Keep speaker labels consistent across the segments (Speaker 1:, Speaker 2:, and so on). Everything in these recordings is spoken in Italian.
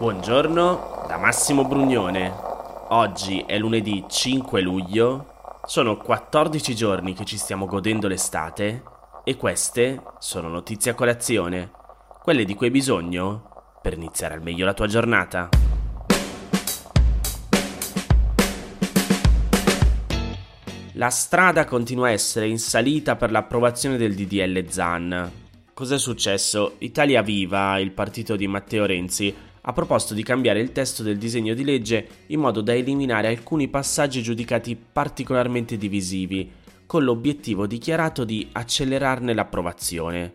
Speaker 1: Buongiorno da Massimo Brugnone. Oggi è lunedì 5 luglio, sono 14 giorni che ci stiamo godendo l'estate e queste sono notizie a colazione, quelle di cui hai bisogno per iniziare al meglio la tua giornata. La strada continua a essere in salita per l'approvazione del DDL ZAN. Cos'è successo? Italia Viva, il partito di Matteo Renzi, ha proposto di cambiare il testo del disegno di legge in modo da eliminare alcuni passaggi giudicati particolarmente divisivi, con l'obiettivo dichiarato di accelerarne l'approvazione.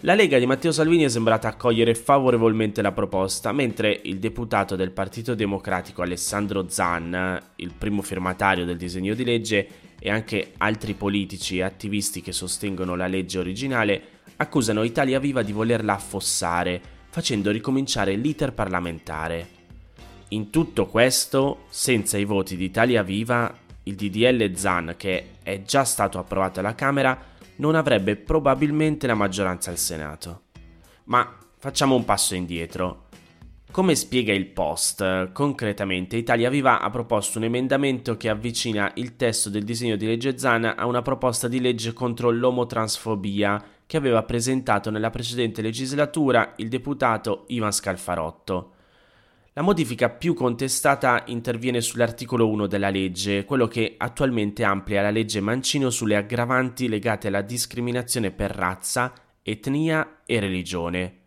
Speaker 1: La Lega di Matteo Salvini è sembrata accogliere favorevolmente la proposta, mentre il deputato del Partito Democratico Alessandro Zan, il primo firmatario del disegno di legge, e anche altri politici e attivisti che sostengono la legge originale, accusano Italia Viva di volerla affossare, facendo ricominciare l'iter parlamentare. In tutto questo, senza i voti di Italia Viva, il DDL ZAN, che è già stato approvato alla Camera, non avrebbe probabilmente la maggioranza al Senato. Ma facciamo un passo indietro. Come spiega il post, concretamente Italia Viva ha proposto un emendamento che avvicina il testo del disegno di legge ZAN a una proposta di legge contro l'omotransfobia che aveva presentato nella precedente legislatura il deputato Ivan Scalfarotto. La modifica più contestata interviene sull'articolo 1 della legge, quello che attualmente amplia la legge Mancino sulle aggravanti legate alla discriminazione per razza, etnia e religione.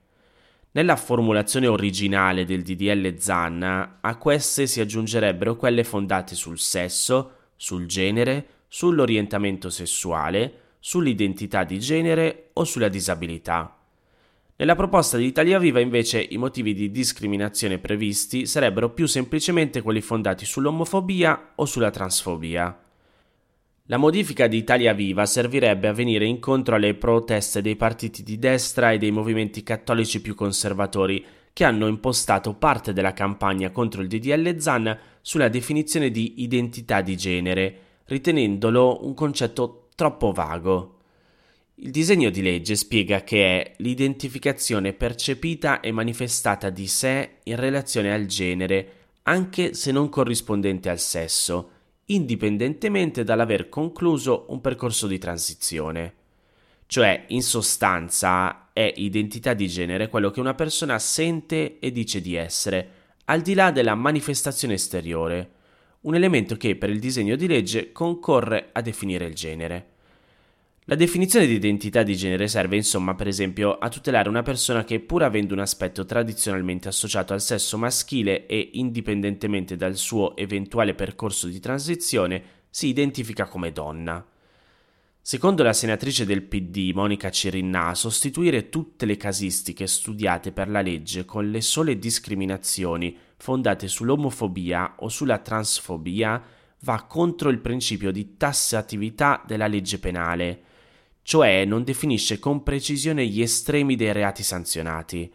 Speaker 1: Nella formulazione originale del DDL Zanna, a queste si aggiungerebbero quelle fondate sul sesso, sul genere, sull'orientamento sessuale, sull'identità di genere o sulla disabilità. Nella proposta di Italia Viva invece i motivi di discriminazione previsti sarebbero più semplicemente quelli fondati sull'omofobia o sulla transfobia. La modifica di Italia Viva servirebbe a venire incontro alle proteste dei partiti di destra e dei movimenti cattolici più conservatori che hanno impostato parte della campagna contro il DDL ZAN sulla definizione di identità di genere, ritenendolo un concetto troppo vago. Il disegno di legge spiega che è l'identificazione percepita e manifestata di sé in relazione al genere, anche se non corrispondente al sesso, indipendentemente dall'aver concluso un percorso di transizione. Cioè, in sostanza, è identità di genere quello che una persona sente e dice di essere, al di là della manifestazione esteriore, un elemento che per il disegno di legge concorre a definire il genere. La definizione di identità di genere serve insomma per esempio a tutelare una persona che pur avendo un aspetto tradizionalmente associato al sesso maschile e indipendentemente dal suo eventuale percorso di transizione si identifica come donna. Secondo la senatrice del PD Monica Cirinna, sostituire tutte le casistiche studiate per la legge con le sole discriminazioni fondate sull'omofobia o sulla transfobia va contro il principio di tassatività della legge penale cioè non definisce con precisione gli estremi dei reati sanzionati.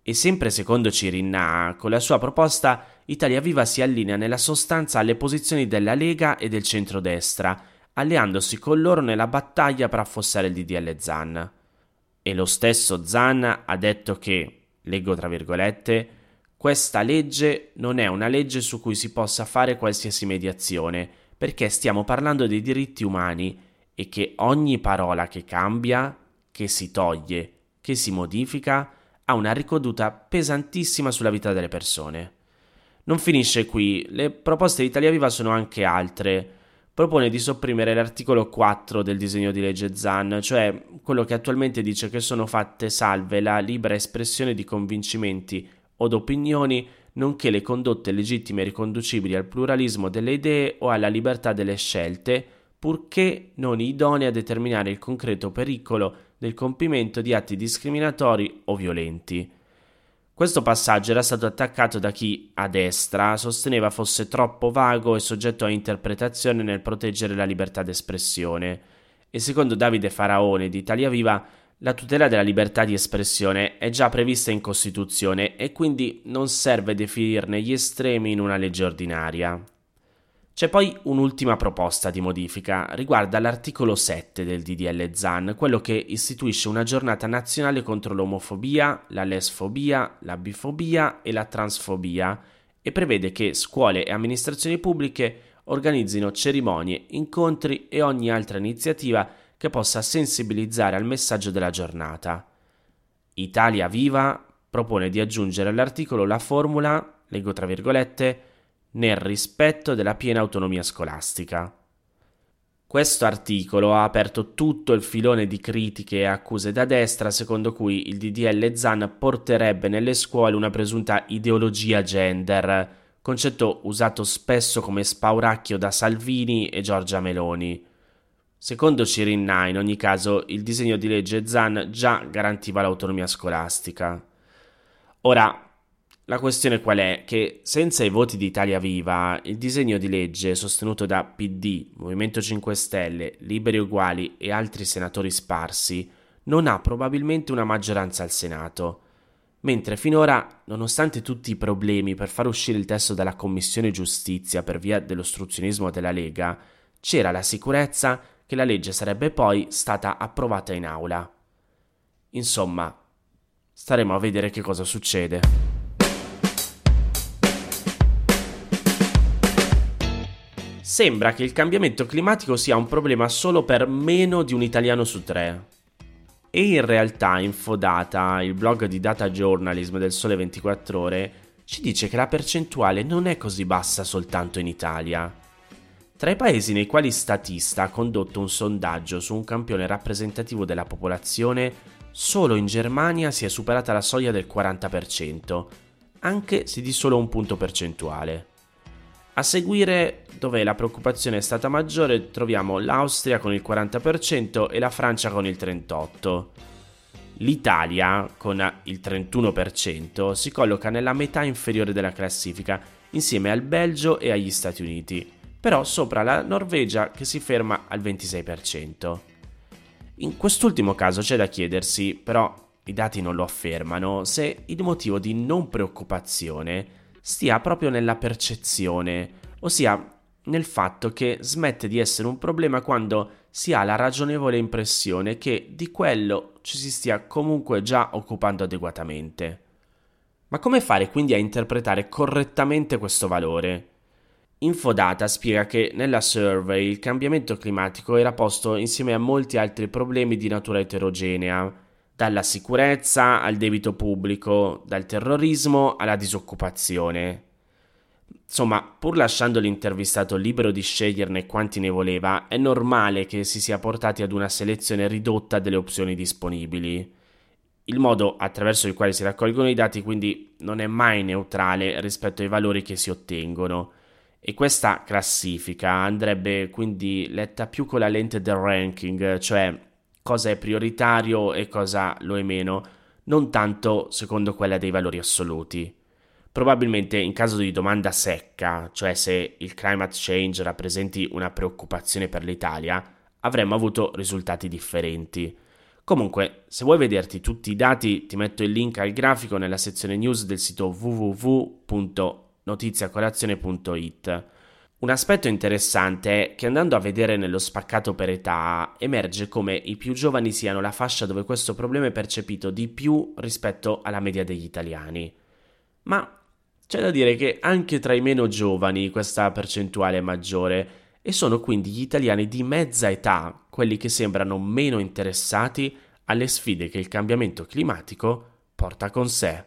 Speaker 1: E sempre secondo Cirinna, con la sua proposta Italia Viva si allinea nella sostanza alle posizioni della Lega e del centrodestra, alleandosi con loro nella battaglia per affossare il DDL Zan. E lo stesso Zan ha detto che, leggo tra virgolette, questa legge non è una legge su cui si possa fare qualsiasi mediazione, perché stiamo parlando dei diritti umani e che ogni parola che cambia, che si toglie, che si modifica, ha una ricaduta pesantissima sulla vita delle persone. Non finisce qui, le proposte di Italia Viva sono anche altre. Propone di sopprimere l'articolo 4 del disegno di legge ZAN, cioè quello che attualmente dice che sono fatte salve la libera espressione di convincimenti o d'opinioni, nonché le condotte legittime riconducibili al pluralismo delle idee o alla libertà delle scelte, purché non idonei a determinare il concreto pericolo del compimento di atti discriminatori o violenti. Questo passaggio era stato attaccato da chi, a destra, sosteneva fosse troppo vago e soggetto a interpretazione nel proteggere la libertà d'espressione, e secondo Davide Faraone di Italia Viva la tutela della libertà di espressione è già prevista in Costituzione e quindi non serve definirne gli estremi in una legge ordinaria. C'è poi un'ultima proposta di modifica, riguarda l'articolo 7 del DDL ZAN, quello che istituisce una giornata nazionale contro l'omofobia, la lesfobia, la bifobia e la transfobia e prevede che scuole e amministrazioni pubbliche organizzino cerimonie, incontri e ogni altra iniziativa che possa sensibilizzare al messaggio della giornata. Italia Viva propone di aggiungere all'articolo la formula, leggo tra virgolette, nel rispetto della piena autonomia scolastica. Questo articolo ha aperto tutto il filone di critiche e accuse da destra secondo cui il DDL ZAN porterebbe nelle scuole una presunta ideologia gender, concetto usato spesso come spauracchio da Salvini e Giorgia Meloni. Secondo Cirinna, in ogni caso, il disegno di legge ZAN già garantiva l'autonomia scolastica. Ora, la questione qual è? Che senza i voti di Italia Viva, il disegno di legge sostenuto da PD, Movimento 5 Stelle, Liberi Uguali e altri senatori sparsi non ha probabilmente una maggioranza al Senato. Mentre finora, nonostante tutti i problemi per far uscire il testo dalla Commissione Giustizia per via dell'ostruzionismo della Lega, c'era la sicurezza che la legge sarebbe poi stata approvata in aula. Insomma, staremo a vedere che cosa succede. Sembra che il cambiamento climatico sia un problema solo per meno di un italiano su tre. E in realtà Infodata, il blog di data journalism del Sole 24 ore, ci dice che la percentuale non è così bassa soltanto in Italia. Tra i paesi nei quali Statista ha condotto un sondaggio su un campione rappresentativo della popolazione, solo in Germania si è superata la soglia del 40%, anche se di solo un punto percentuale. A seguire, dove la preoccupazione è stata maggiore, troviamo l'Austria con il 40% e la Francia con il 38%. L'Italia, con il 31%, si colloca nella metà inferiore della classifica, insieme al Belgio e agli Stati Uniti, però sopra la Norvegia che si ferma al 26%. In quest'ultimo caso c'è da chiedersi, però i dati non lo affermano, se il motivo di non preoccupazione stia proprio nella percezione, ossia nel fatto che smette di essere un problema quando si ha la ragionevole impressione che di quello ci si stia comunque già occupando adeguatamente. Ma come fare quindi a interpretare correttamente questo valore? Infodata spiega che nella survey il cambiamento climatico era posto insieme a molti altri problemi di natura eterogenea, dalla sicurezza al debito pubblico, dal terrorismo alla disoccupazione. Insomma, pur lasciando l'intervistato libero di sceglierne quanti ne voleva, è normale che si sia portati ad una selezione ridotta delle opzioni disponibili. Il modo attraverso il quale si raccolgono i dati quindi non è mai neutrale rispetto ai valori che si ottengono e questa classifica andrebbe quindi letta più con la lente del ranking, cioè cosa è prioritario e cosa lo è meno, non tanto secondo quella dei valori assoluti. Probabilmente in caso di domanda secca, cioè se il climate change rappresenti una preoccupazione per l'Italia, avremmo avuto risultati differenti. Comunque, se vuoi vederti tutti i dati, ti metto il link al grafico nella sezione news del sito www.notiziacolazione.it. Un aspetto interessante è che andando a vedere nello spaccato per età emerge come i più giovani siano la fascia dove questo problema è percepito di più rispetto alla media degli italiani. Ma c'è da dire che anche tra i meno giovani questa percentuale è maggiore e sono quindi gli italiani di mezza età quelli che sembrano meno interessati alle sfide che il cambiamento climatico porta con sé.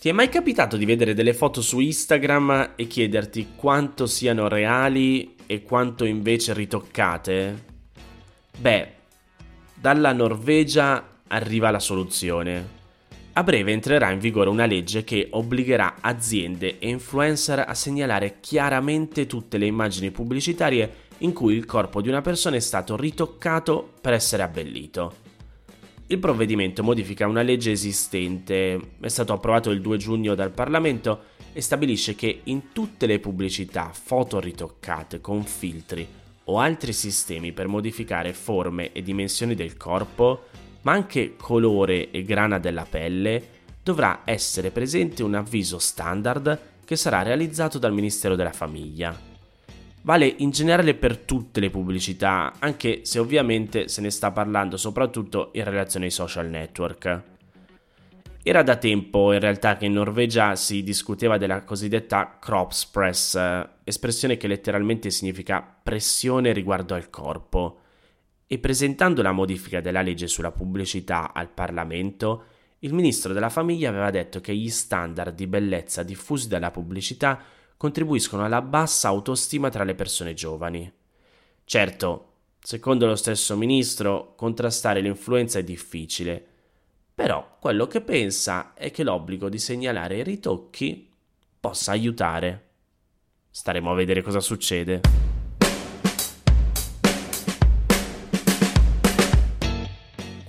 Speaker 1: Ti è mai capitato di vedere delle foto su Instagram e chiederti quanto siano reali e quanto invece ritoccate? Beh, dalla Norvegia arriva la soluzione. A breve entrerà in vigore una legge che obbligherà aziende e influencer a segnalare chiaramente tutte le immagini pubblicitarie in cui il corpo di una persona è stato ritoccato per essere abbellito. Il provvedimento modifica una legge esistente, è stato approvato il 2 giugno dal Parlamento e stabilisce che in tutte le pubblicità foto ritoccate con filtri o altri sistemi per modificare forme e dimensioni del corpo, ma anche colore e grana della pelle, dovrà essere presente un avviso standard che sarà realizzato dal Ministero della Famiglia. Vale in generale per tutte le pubblicità, anche se ovviamente se ne sta parlando soprattutto in relazione ai social network. Era da tempo in realtà che in Norvegia si discuteva della cosiddetta Kroppspress, espressione che letteralmente significa pressione riguardo al corpo. E presentando la modifica della legge sulla pubblicità al Parlamento, il ministro della famiglia aveva detto che gli standard di bellezza diffusi dalla pubblicità contribuiscono alla bassa autostima tra le persone giovani. Certo, secondo lo stesso ministro, contrastare l'influenza è difficile, però quello che pensa è che l'obbligo di segnalare i ritocchi possa aiutare. Staremo a vedere cosa succede.